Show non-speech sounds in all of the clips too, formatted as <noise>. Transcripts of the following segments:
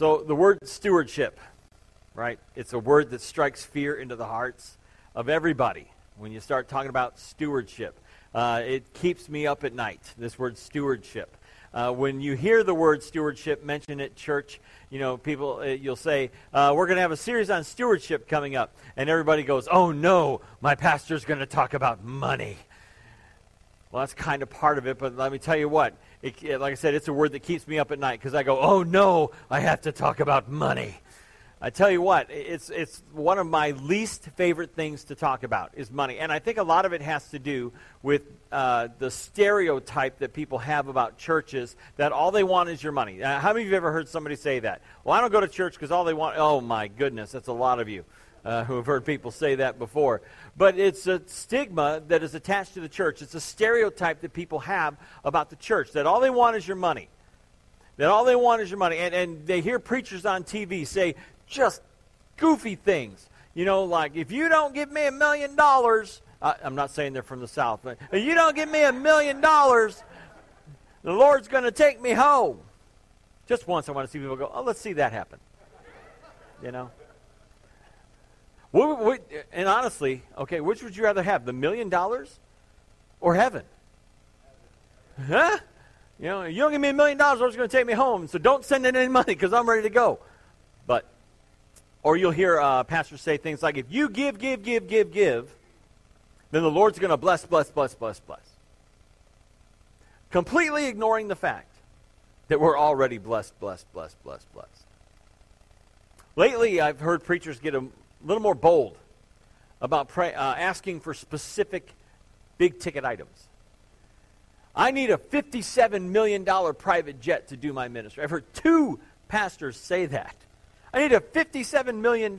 So the word stewardship, right? It's a word that strikes fear into the hearts of everybody when you start talking about stewardship. Uh, it keeps me up at night, this word stewardship. Uh, when you hear the word stewardship mentioned at church, you know, people, uh, you'll say, uh, we're going to have a series on stewardship coming up. And everybody goes, oh no, my pastor's going to talk about money. Well, that's kind of part of it, but let me tell you what. It, like I said, it's a word that keeps me up at night because I go, oh no, I have to talk about money. I tell you what, it's, it's one of my least favorite things to talk about is money. And I think a lot of it has to do with uh, the stereotype that people have about churches that all they want is your money. Uh, how many of you have ever heard somebody say that? Well, I don't go to church because all they want, oh my goodness, that's a lot of you uh, who have heard people say that before. But it's a stigma that is attached to the church. It's a stereotype that people have about the church that all they want is your money. That all they want is your money. And, and they hear preachers on TV say, just goofy things. You know, like if you don't give me a million dollars, I'm not saying they're from the South, but if you don't give me a million dollars, the Lord's going to take me home. Just once I want to see people go, oh, let's see that happen. You know? What, what, and honestly, okay, which would you rather have, the million dollars or heaven? Huh? You know, you don't give me a million dollars, Lord's going to take me home, so don't send in any money because I'm ready to go. But or you'll hear uh, pastors say things like, if you give, give, give, give, give, then the Lord's going to bless, bless, bless, bless, bless. Completely ignoring the fact that we're already blessed, blessed, blessed, blessed, blessed. Lately, I've heard preachers get a little more bold about pray, uh, asking for specific big ticket items. I need a $57 million private jet to do my ministry. I've heard two pastors say that. I need a $57 million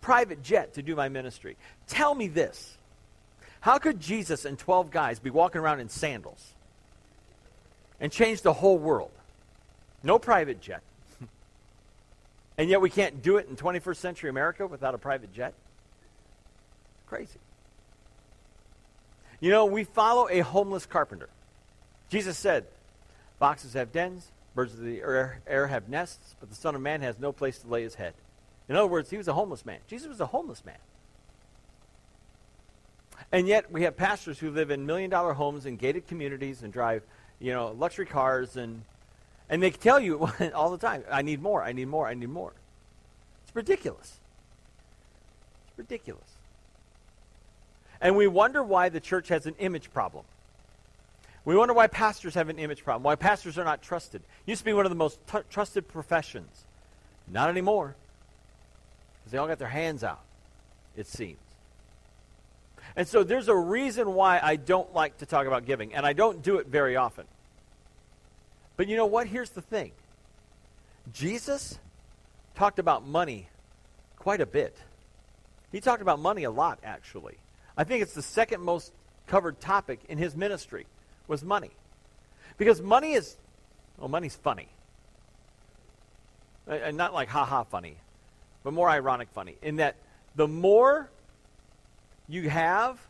private jet to do my ministry. Tell me this. How could Jesus and 12 guys be walking around in sandals and change the whole world? No private jet. And yet we can't do it in 21st century America without a private jet? Crazy. You know, we follow a homeless carpenter. Jesus said, Foxes have dens, Birds of the air have nests, but the Son of Man has no place to lay his head. In other words, he was a homeless man. Jesus was a homeless man. And yet we have pastors who live in million dollar homes in gated communities and drive, you know, luxury cars and and they tell you <laughs> all the time, I need more, I need more, I need more. It's ridiculous. It's ridiculous. And we wonder why the church has an image problem. We wonder why pastors have an image problem, why pastors are not trusted. Used to be one of the most t- trusted professions. Not anymore. Because they all got their hands out, it seems. And so there's a reason why I don't like to talk about giving, and I don't do it very often. But you know what? Here's the thing Jesus talked about money quite a bit. He talked about money a lot, actually. I think it's the second most covered topic in his ministry was money. Because money is, well, money's funny. And not like ha ha funny, but more ironic funny. In that the more you have,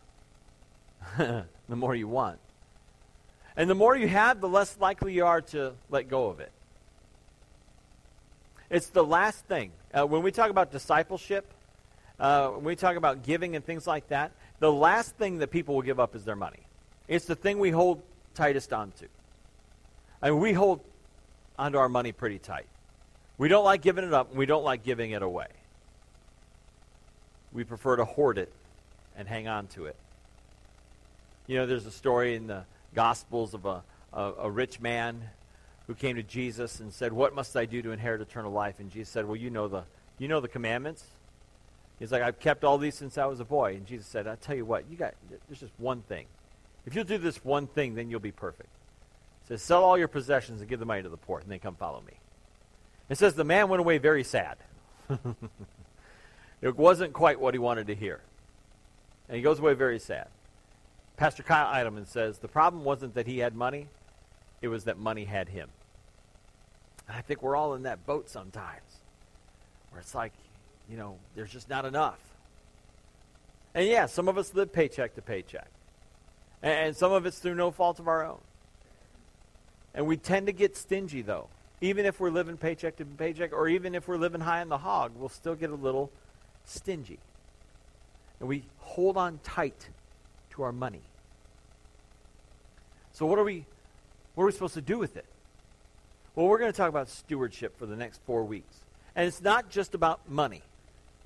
<laughs> the more you want. And the more you have, the less likely you are to let go of it. It's the last thing. Uh, when we talk about discipleship, uh, when we talk about giving and things like that, the last thing that people will give up is their money. It's the thing we hold tightest onto. Mean, we hold onto our money pretty tight. We don't like giving it up, and we don't like giving it away. We prefer to hoard it and hang on to it. You know, there's a story in the Gospels of a, a, a rich man who came to Jesus and said, What must I do to inherit eternal life? And Jesus said, Well, you know the, you know the commandments. He's like, I've kept all these since I was a boy. And Jesus said, I'll tell you what, you got there's just one thing. If you'll do this one thing, then you'll be perfect. It says, sell all your possessions and give the money to the poor, and then come follow me. It says the man went away very sad. <laughs> it wasn't quite what he wanted to hear. And he goes away very sad. Pastor Kyle Idleman says the problem wasn't that he had money, it was that money had him. And I think we're all in that boat sometimes, where it's like, you know, there's just not enough. And yeah, some of us live paycheck to paycheck. And some of it's through no fault of our own. And we tend to get stingy, though. Even if we're living paycheck to paycheck, or even if we're living high on the hog, we'll still get a little stingy. And we hold on tight our money. So what are we what are we supposed to do with it? Well, we're going to talk about stewardship for the next 4 weeks. And it's not just about money.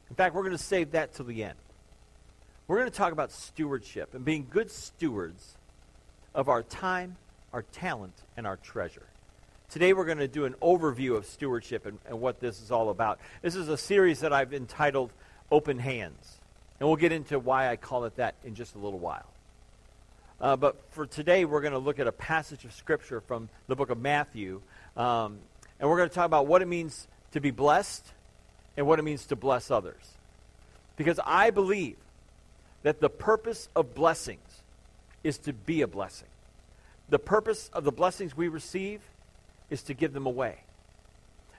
In fact, we're going to save that till the end. We're going to talk about stewardship and being good stewards of our time, our talent, and our treasure. Today we're going to do an overview of stewardship and, and, what this is all about. This is a series that I've entitled Open Hands. And we'll get into why I call it that in just a little while. Uh, but for today, we're going to look at a passage of Scripture from the book of Matthew. Um, and we're going to talk about what it means to be blessed and what it means to bless others. Because I believe that the purpose of blessings is to be a blessing. The purpose of the blessings we receive is to give them away.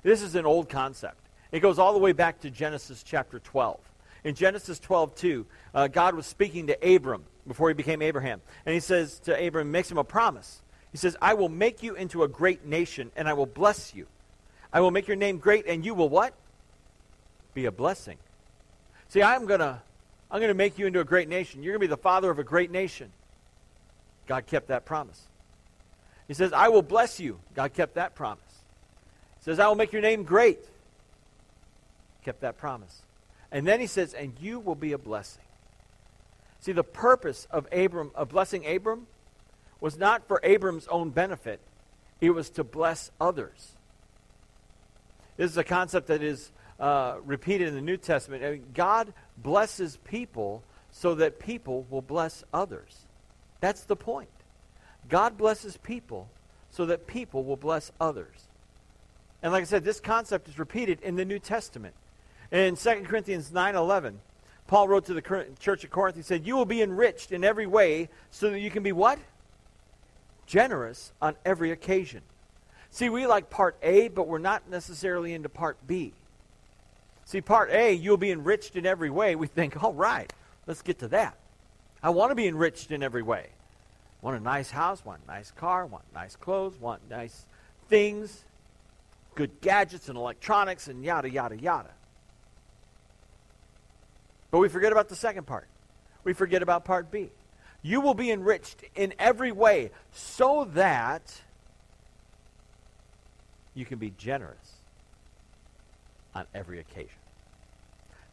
This is an old concept. It goes all the way back to Genesis chapter 12. In Genesis 12, 2, uh, God was speaking to Abram before he became Abraham. And he says to Abram, makes him a promise. He says, I will make you into a great nation, and I will bless you. I will make your name great, and you will what? Be a blessing. See, I'm going to I'm going to make you into a great nation. You're going to be the father of a great nation. God kept that promise. He says, I will bless you. God kept that promise. He says, I will make your name great. Kept that promise. And then he says, and you will be a blessing. See, the purpose of Abram, of blessing Abram, was not for Abram's own benefit. It was to bless others. This is a concept that is uh, repeated in the New Testament. I mean, God blesses people so that people will bless others. That's the point. God blesses people so that people will bless others. And like I said, this concept is repeated in the New Testament. In 2 Corinthians 9:11, Paul wrote to the church at Corinth, he said, "You will be enriched in every way so that you can be what? Generous on every occasion." See, we like part A, but we're not necessarily into part B. See, part A, you'll be enriched in every way. We think, all right, let's get to that. I want to be enriched in every way. Want a nice house, want a nice car, want nice clothes, want nice things, good gadgets and electronics, and yada, yada, yada. But we forget about the second part. We forget about part B. You will be enriched in every way so that you can be generous on every occasion.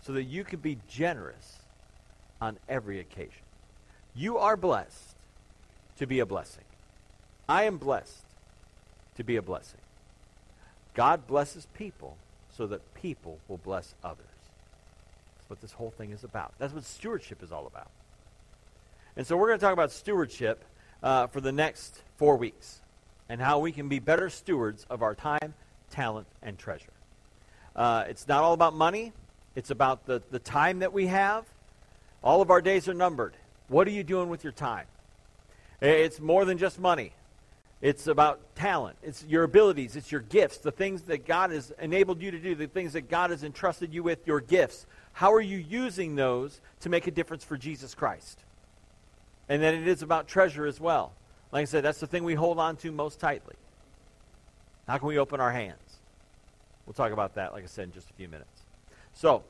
So that you can be generous on every occasion. You are blessed to be a blessing. I am blessed to be a blessing. God blesses people so that people will bless others. What this whole thing is about. That's what stewardship is all about. And so we're going to talk about stewardship uh, for the next four weeks and how we can be better stewards of our time, talent, and treasure. Uh, it's not all about money. It's about the, the time that we have. All of our days are numbered. What are you doing with your time? It's more than just money. It's about talent. It's your abilities. It's your gifts. The things that God has enabled you to do. The things that God has entrusted you with. Your gifts. How are you using those to make a difference for Jesus Christ? And then it is about treasure as well. Like I said, that's the thing we hold on to most tightly. How can we open our hands? We'll talk about that, like I said, in just a few minutes. So,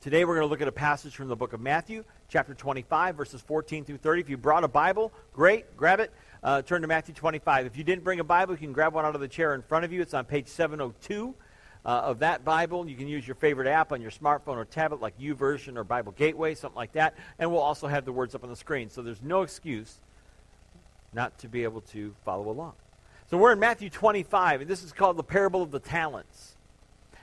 today we're going to look at a passage from the book of Matthew, chapter 25, verses 14 through 30. If you brought a Bible, great, grab it. Uh, turn to Matthew 25. If you didn't bring a Bible, you can grab one out of the chair in front of you. It's on page 702 uh, of that Bible. You can use your favorite app on your smartphone or tablet, like YouVersion or Bible Gateway, something like that. And we'll also have the words up on the screen. So there's no excuse not to be able to follow along. So we're in Matthew 25, and this is called the parable of the talents.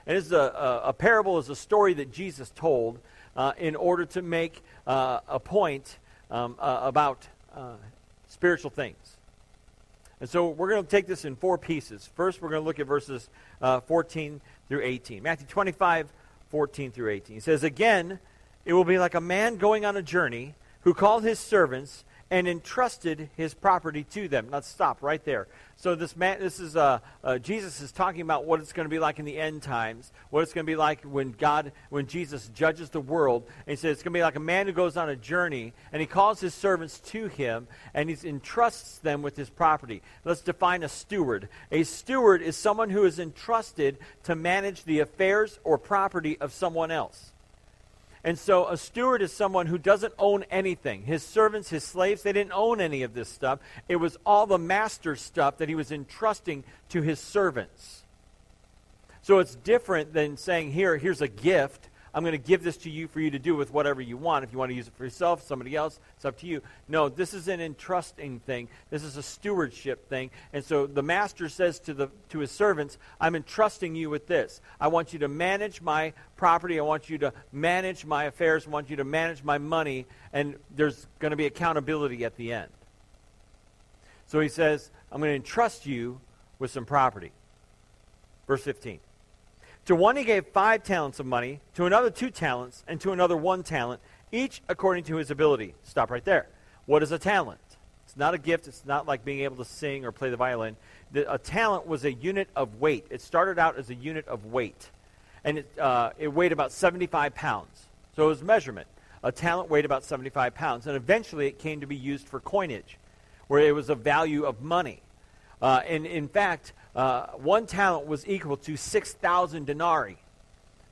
And this is a, a, a parable is a story that Jesus told uh, in order to make uh, a point um, uh, about uh, spiritual things. And so we're going to take this in four pieces. First, we're going to look at verses uh, 14 through 18. Matthew 25, 14 through 18. He says, Again, it will be like a man going on a journey who called his servants and entrusted his property to them. Let's stop right there. So this man, this is uh, uh, Jesus is talking about what it's going to be like in the end times, what it's going to be like when God, when Jesus judges the world. And he says it's going to be like a man who goes on a journey, and he calls his servants to him, and he entrusts them with his property. Let's define a steward. A steward is someone who is entrusted to manage the affairs or property of someone else. And so a steward is someone who doesn't own anything. His servants, his slaves, they didn't own any of this stuff. It was all the master's stuff that he was entrusting to his servants. So it's different than saying, here, here's a gift I'm going to give this to you for you to do with whatever you want. If you want to use it for yourself, somebody else, it's up to you. No, this is an entrusting thing. This is a stewardship thing. And so the master says to the to his servants, I'm entrusting you with this. I want you to manage my property. I want you to manage my affairs. I want you to manage my money. And there's going to be accountability at the end. So he says, I'm going to entrust you with some property. Verse 15. To one he gave five talents of money, to another two talents, and to another one talent, each according to his ability. Stop right there. What is a talent? It's not a gift. It's not like being able to sing or play the violin. The, a talent was a unit of weight. It started out as a unit of weight. And it, uh, it weighed about 75 pounds. So it was measurement. A talent weighed about 75 pounds. And eventually it came to be used for coinage, where it was a value of money. Uh, and in fact, uh, one talent was equal to 6,000 denarii.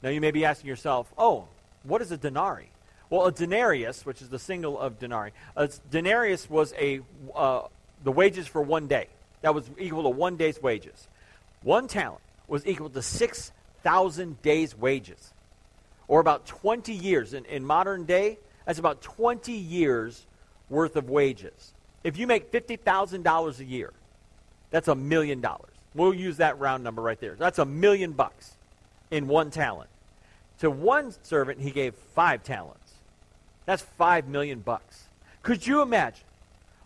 Now you may be asking yourself, oh, what is a denarii? Well, a denarius, which is the single of denarii, a denarius was a, uh, the wages for one day. That was equal to one day's wages. One talent was equal to 6,000 days' wages, or about 20 years. In, in modern day, that's about 20 years worth of wages. If you make $50,000 a year, that's a million dollars. We'll use that round number right there. That's a million bucks in one talent. To one servant, he gave five talents. That's five million bucks. Could you imagine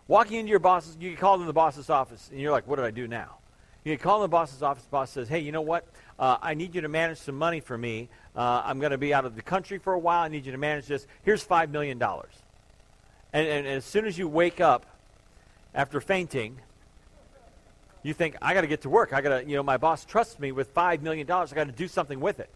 walking into your boss's, you called in the boss's office, and you're like, what did I do now? You called in the boss's office, the boss says, hey, you know what? Uh, I need you to manage some money for me. Uh, I'm going to be out of the country for a while. I need you to manage this. Here's $5 million. And, and, and as soon as you wake up after fainting, you think, I got to get to work. I got to, you know, my boss trusts me with $5 million. I got to do something with it.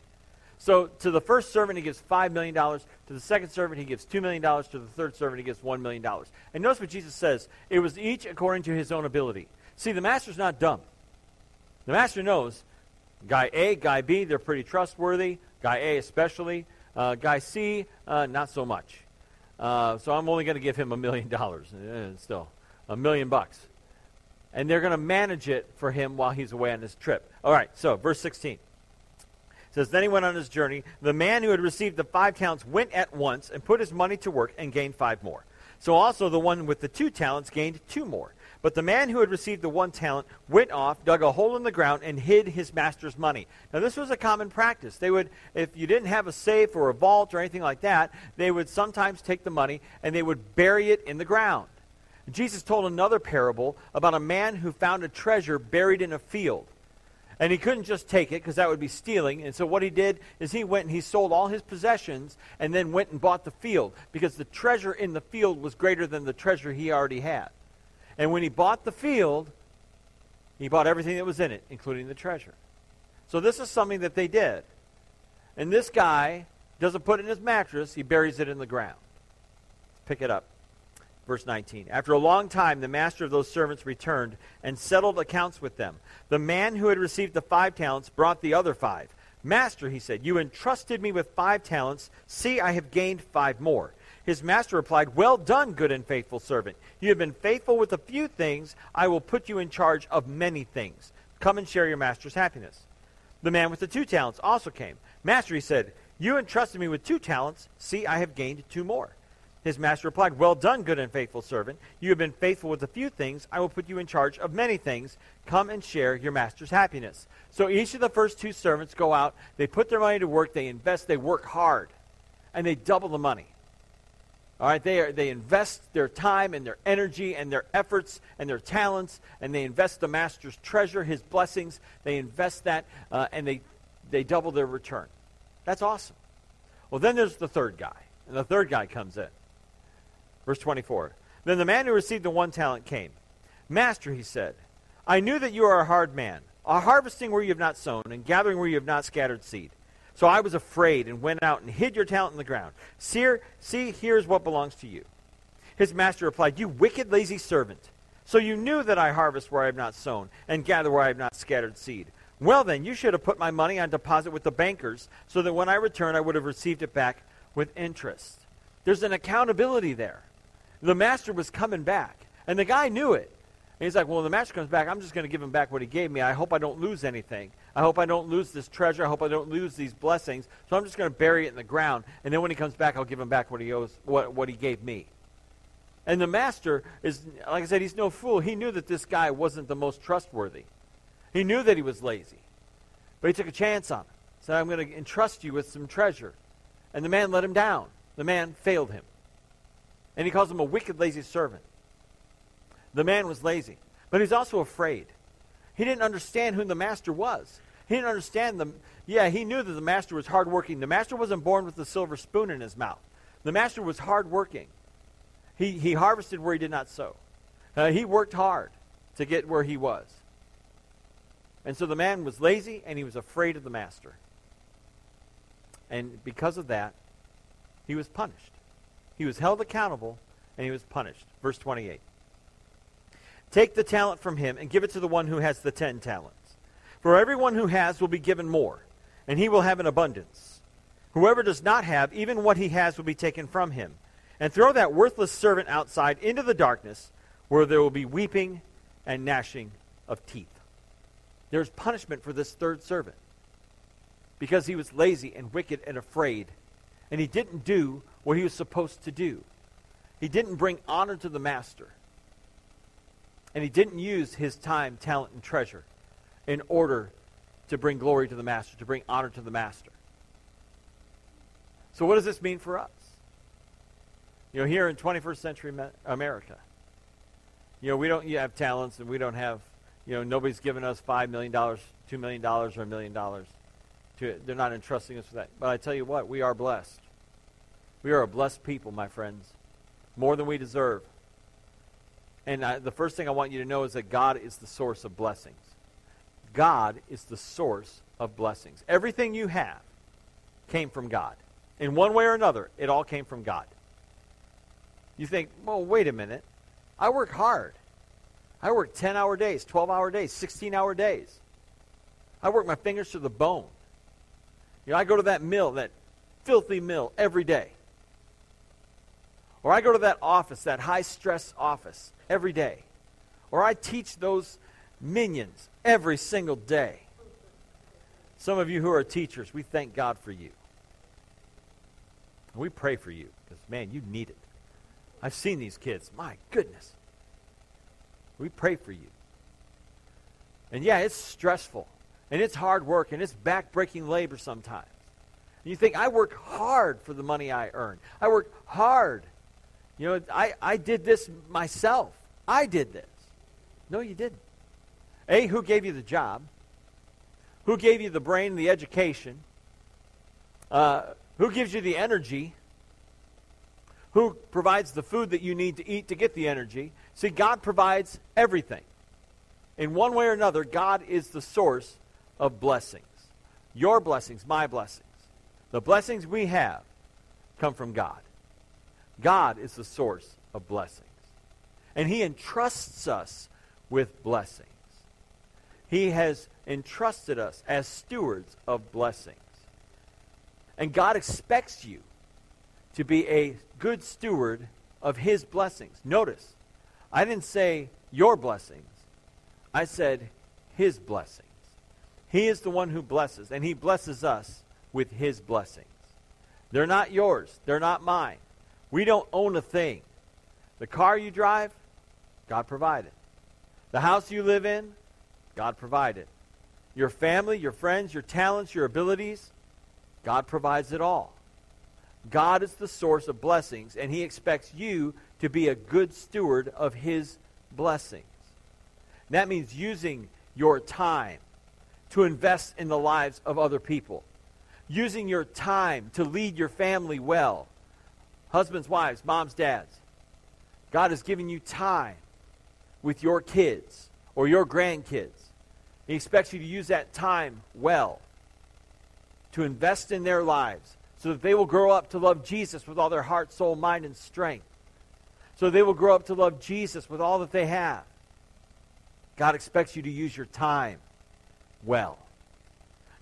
So to the first servant, he gives $5 million. To the second servant, he gives $2 million. To the third servant, he gives $1 million. And notice what Jesus says it was each according to his own ability. See, the master's not dumb. The master knows guy A, guy B, they're pretty trustworthy. Guy A, especially. Uh, guy C, uh, not so much. Uh, so I'm only going to give him a million dollars. Eh, still, a million bucks and they're going to manage it for him while he's away on his trip. All right, so verse 16 says, Then he went on his journey. The man who had received the five talents went at once and put his money to work and gained five more. So also the one with the two talents gained two more. But the man who had received the one talent went off, dug a hole in the ground, and hid his master's money. Now, this was a common practice. They would, if you didn't have a safe or a vault or anything like that, they would sometimes take the money and they would bury it in the ground. Jesus told another parable about a man who found a treasure buried in a field. And he couldn't just take it because that would be stealing. And so what he did is he went and he sold all his possessions and then went and bought the field because the treasure in the field was greater than the treasure he already had. And when he bought the field, he bought everything that was in it, including the treasure. So this is something that they did. And this guy doesn't put it in his mattress, he buries it in the ground. Pick it up. Verse 19. After a long time, the master of those servants returned and settled accounts with them. The man who had received the five talents brought the other five. Master, he said, you entrusted me with five talents. See, I have gained five more. His master replied, Well done, good and faithful servant. You have been faithful with a few things. I will put you in charge of many things. Come and share your master's happiness. The man with the two talents also came. Master, he said, You entrusted me with two talents. See, I have gained two more. His master replied, Well done, good and faithful servant. You have been faithful with a few things. I will put you in charge of many things. Come and share your master's happiness. So each of the first two servants go out. They put their money to work. They invest. They work hard. And they double the money. All right, they, are, they invest their time and their energy and their efforts and their talents, and they invest the master's treasure, his blessings. They invest that, uh, and they, they double their return. That's awesome. Well, then there's the third guy, and the third guy comes in. Verse 24. Then the man who received the one talent came. Master, he said, I knew that you are a hard man, a harvesting where you have not sown, and gathering where you have not scattered seed. So I was afraid and went out and hid your talent in the ground. See, see, here's what belongs to you. His master replied, You wicked, lazy servant. So you knew that I harvest where I have not sown, and gather where I have not scattered seed. Well, then, you should have put my money on deposit with the bankers, so that when I return, I would have received it back with interest. There's an accountability there. The master was coming back, and the guy knew it. And he's like, Well, when the master comes back, I'm just going to give him back what he gave me. I hope I don't lose anything. I hope I don't lose this treasure. I hope I don't lose these blessings. So I'm just going to bury it in the ground. And then when he comes back, I'll give him back what he owes, what, what he gave me. And the master is, like I said, he's no fool. He knew that this guy wasn't the most trustworthy. He knew that he was lazy. But he took a chance on him. Said, I'm going to entrust you with some treasure. And the man let him down. The man failed him. And he calls him a wicked, lazy servant. The man was lazy. But he's also afraid. He didn't understand who the master was. He didn't understand the. Yeah, he knew that the master was hardworking. The master wasn't born with a silver spoon in his mouth. The master was hardworking. He, he harvested where he did not sow. Uh, he worked hard to get where he was. And so the man was lazy and he was afraid of the master. And because of that, he was punished. He was held accountable and he was punished. Verse 28. Take the talent from him and give it to the one who has the ten talents. For everyone who has will be given more, and he will have an abundance. Whoever does not have, even what he has will be taken from him and throw that worthless servant outside into the darkness where there will be weeping and gnashing of teeth. There's punishment for this third servant because he was lazy and wicked and afraid, and he didn't do what he was supposed to do. He didn't bring honor to the master, and he didn't use his time, talent, and treasure in order to bring glory to the master, to bring honor to the master. So, what does this mean for us? You know, here in 21st century America, you know, we don't have talents and we don't have, you know, nobody's given us $5 million, $2 million, or a million dollars. To, They're not entrusting us with that. But I tell you what, we are blessed. We are a blessed people, my friends, more than we deserve. And I, the first thing I want you to know is that God is the source of blessings. God is the source of blessings. Everything you have came from God. In one way or another, it all came from God. You think, well, wait a minute. I work hard. I work 10 hour days, 12 hour days, 16 hour days. I work my fingers to the bone. You know, I go to that mill, that filthy mill, every day. Or I go to that office, that high stress office, every day. Or I teach those minions every single day. Some of you who are teachers, we thank God for you. We pray for you because, man, you need it. I've seen these kids. My goodness. We pray for you. And yeah, it's stressful. And it's hard work. And it's backbreaking labor sometimes. And you think, I work hard for the money I earn. I work hard. You know, I, I did this myself. I did this. No, you didn't. A, who gave you the job? Who gave you the brain, the education? Uh, who gives you the energy who provides the food that you need to eat to get the energy. See, God provides everything. In one way or another, God is the source of blessings. Your blessings, my blessings. The blessings we have come from God. God is the source of blessings. And He entrusts us with blessings. He has entrusted us as stewards of blessings. And God expects you to be a good steward of his blessings. Notice, I didn't say your blessings, I said his blessings. He is the one who blesses, and he blesses us with his blessings. They're not yours, they're not mine. We don't own a thing. The car you drive, God provided. The house you live in, God provided. Your family, your friends, your talents, your abilities, God provides it all. God is the source of blessings, and He expects you to be a good steward of His blessings. That means using your time to invest in the lives of other people, using your time to lead your family well. Husbands, wives, moms, dads. God has given you time with your kids or your grandkids. He expects you to use that time well, to invest in their lives, so that they will grow up to love Jesus with all their heart, soul, mind, and strength. So they will grow up to love Jesus with all that they have. God expects you to use your time well.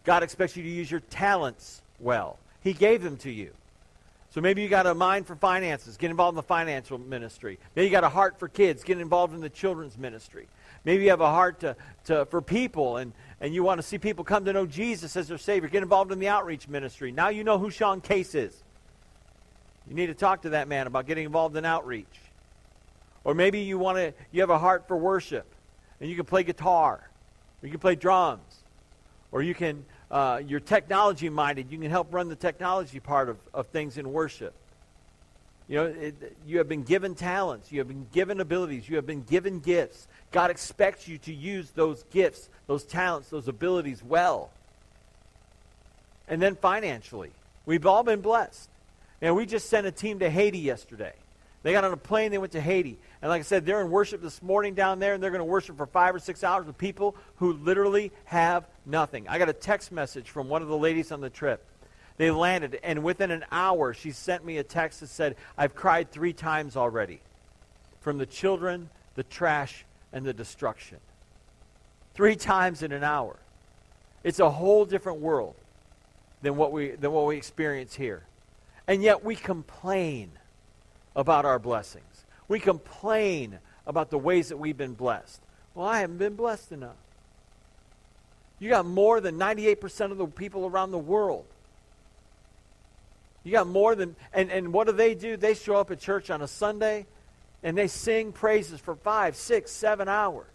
God expects you to use your talents well. He gave them to you. So maybe you got a mind for finances, get involved in the financial ministry. Maybe you got a heart for kids, get involved in the children's ministry. Maybe you have a heart to, to, for people and, and you want to see people come to know Jesus as their Savior. Get involved in the outreach ministry. Now you know who Sean Case is. You need to talk to that man about getting involved in outreach. Or maybe you want to you have a heart for worship and you can play guitar, or you can play drums, or you can uh, you're technology minded. You can help run the technology part of, of things in worship. You know, it, you have been given talents. You have been given abilities. You have been given gifts. God expects you to use those gifts, those talents, those abilities well. And then financially, we've all been blessed. And we just sent a team to Haiti yesterday. They got on a plane, they went to Haiti. And like I said, they're in worship this morning down there, and they're going to worship for five or six hours with people who literally have nothing. I got a text message from one of the ladies on the trip. They landed, and within an hour, she sent me a text that said, I've cried three times already from the children, the trash, and the destruction. Three times in an hour. It's a whole different world than what we, than what we experience here. And yet we complain about our blessings. We complain about the ways that we've been blessed. Well, I haven't been blessed enough. You got more than 98% of the people around the world. You got more than, and, and what do they do? They show up at church on a Sunday and they sing praises for five, six, seven hours.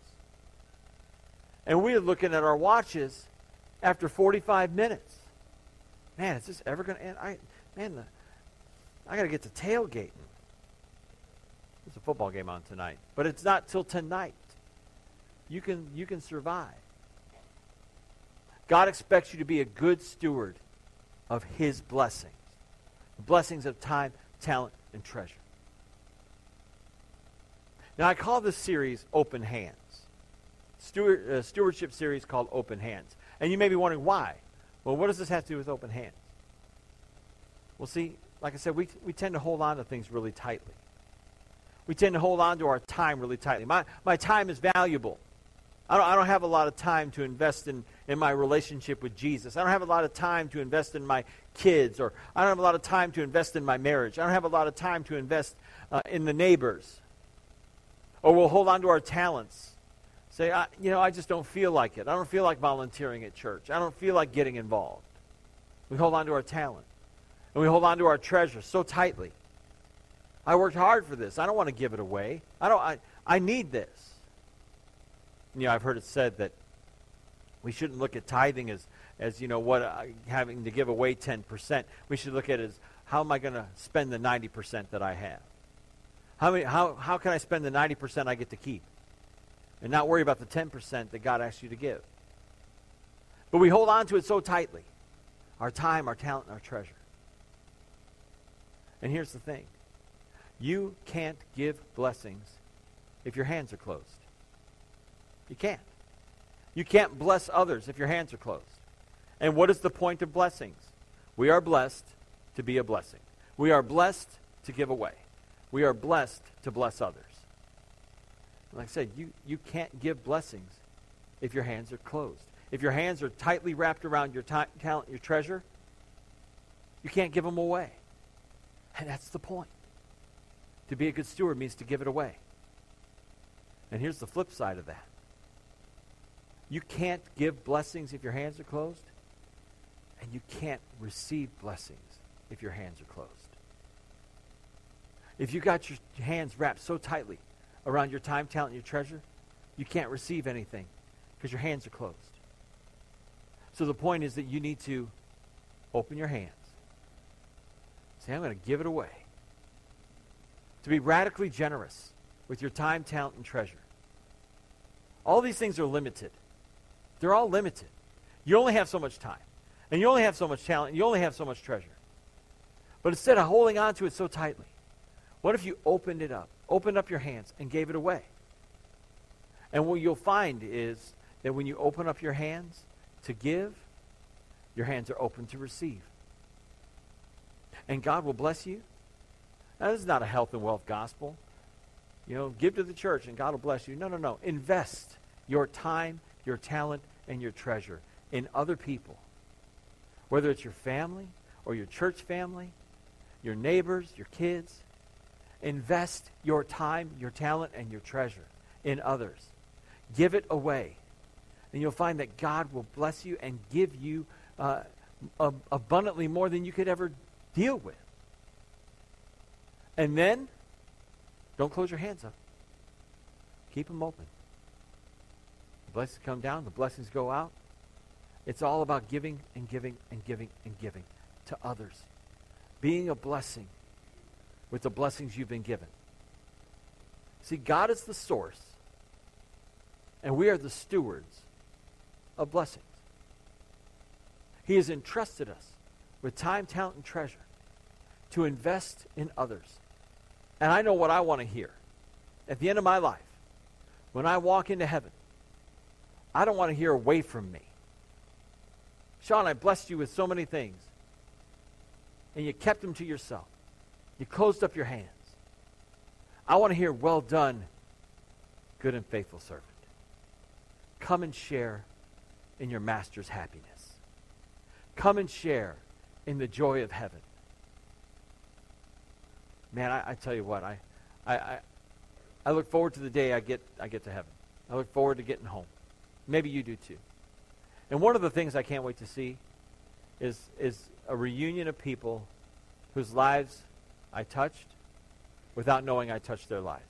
And we're looking at our watches after 45 minutes. Man, is this ever going to end? I, man, the, I got to get to tailgating. There's a football game on tonight, but it's not till tonight. You can you can survive. God expects you to be a good steward of his blessings. The blessings of time, talent, and treasure. Now I call this series Open Hands. Steward, uh, stewardship series called Open Hands. And you may be wondering why. Well, what does this have to do with open hands? Well, see, like I said, we, we tend to hold on to things really tightly we tend to hold on to our time really tightly. My, my time is valuable. I don't, I don't have a lot of time to invest in, in my relationship with Jesus. I don't have a lot of time to invest in my kids, or I don't have a lot of time to invest in my marriage. I don't have a lot of time to invest uh, in the neighbors. Or we'll hold on to our talents. Say, I, you know, I just don't feel like it. I don't feel like volunteering at church. I don't feel like getting involved. We hold on to our talent. And we hold on to our treasure so tightly. I worked hard for this. I don't want to give it away. I don't. I, I need this. You know, I've heard it said that we shouldn't look at tithing as, as you know, what uh, having to give away 10%. We should look at it as how am I going to spend the 90% that I have? How, many, how, how can I spend the 90% I get to keep? And not worry about the 10% that God asks you to give. But we hold on to it so tightly our time, our talent, and our treasure. And here's the thing you can't give blessings if your hands are closed. You can't. You can't bless others if your hands are closed. And what is the point of blessings? We are blessed to be a blessing. We are blessed to give away. We are blessed to bless others. Like I said, you, you can't give blessings if your hands are closed. If your hands are tightly wrapped around your ta- talent, your treasure, you can't give them away. And that's the point. To be a good steward means to give it away. And here's the flip side of that you can't give blessings if your hands are closed, and you can't receive blessings if your hands are closed. If you got your hands wrapped so tightly around your time, talent, and your treasure, you can't receive anything because your hands are closed. So the point is that you need to open your hands. Say, I'm going to give it away to be radically generous with your time, talent, and treasure. All these things are limited. They're all limited. You only have so much time, and you only have so much talent, and you only have so much treasure. But instead of holding on to it so tightly, what if you opened it up? opened up your hands and gave it away. And what you'll find is that when you open up your hands to give, your hands are open to receive. And God will bless you. Now, this is not a health and wealth gospel. You know, give to the church and God will bless you. No, no, no. Invest your time, your talent, and your treasure in other people. Whether it's your family or your church family, your neighbors, your kids. Invest your time, your talent, and your treasure in others. Give it away. And you'll find that God will bless you and give you uh, abundantly more than you could ever deal with. And then, don't close your hands up. Keep them open. Blessings come down, the blessings go out. It's all about giving and giving and giving and giving to others. Being a blessing with the blessings you've been given. See, God is the source, and we are the stewards of blessings. He has entrusted us with time, talent, and treasure to invest in others. And I know what I want to hear. At the end of my life, when I walk into heaven, I don't want to hear away from me. Sean, I blessed you with so many things, and you kept them to yourself. You closed up your hands. I want to hear, well done, good and faithful servant. Come and share in your master's happiness. Come and share in the joy of heaven. Man, I, I tell you what, I, I, I, I look forward to the day I get, I get to heaven. I look forward to getting home. Maybe you do too. And one of the things I can't wait to see is, is a reunion of people whose lives I touched without knowing I touched their lives.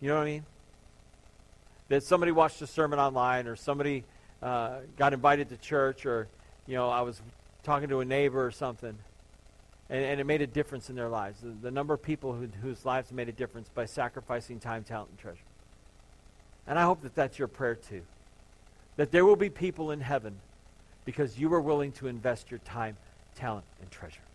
You know what I mean? That somebody watched a sermon online or somebody uh, got invited to church or, you know, I was talking to a neighbor or something and, and it made a difference in their lives. The, the number of people who, whose lives made a difference by sacrificing time, talent, and treasure. And I hope that that's your prayer too. That there will be people in heaven because you are willing to invest your time, talent, and treasure.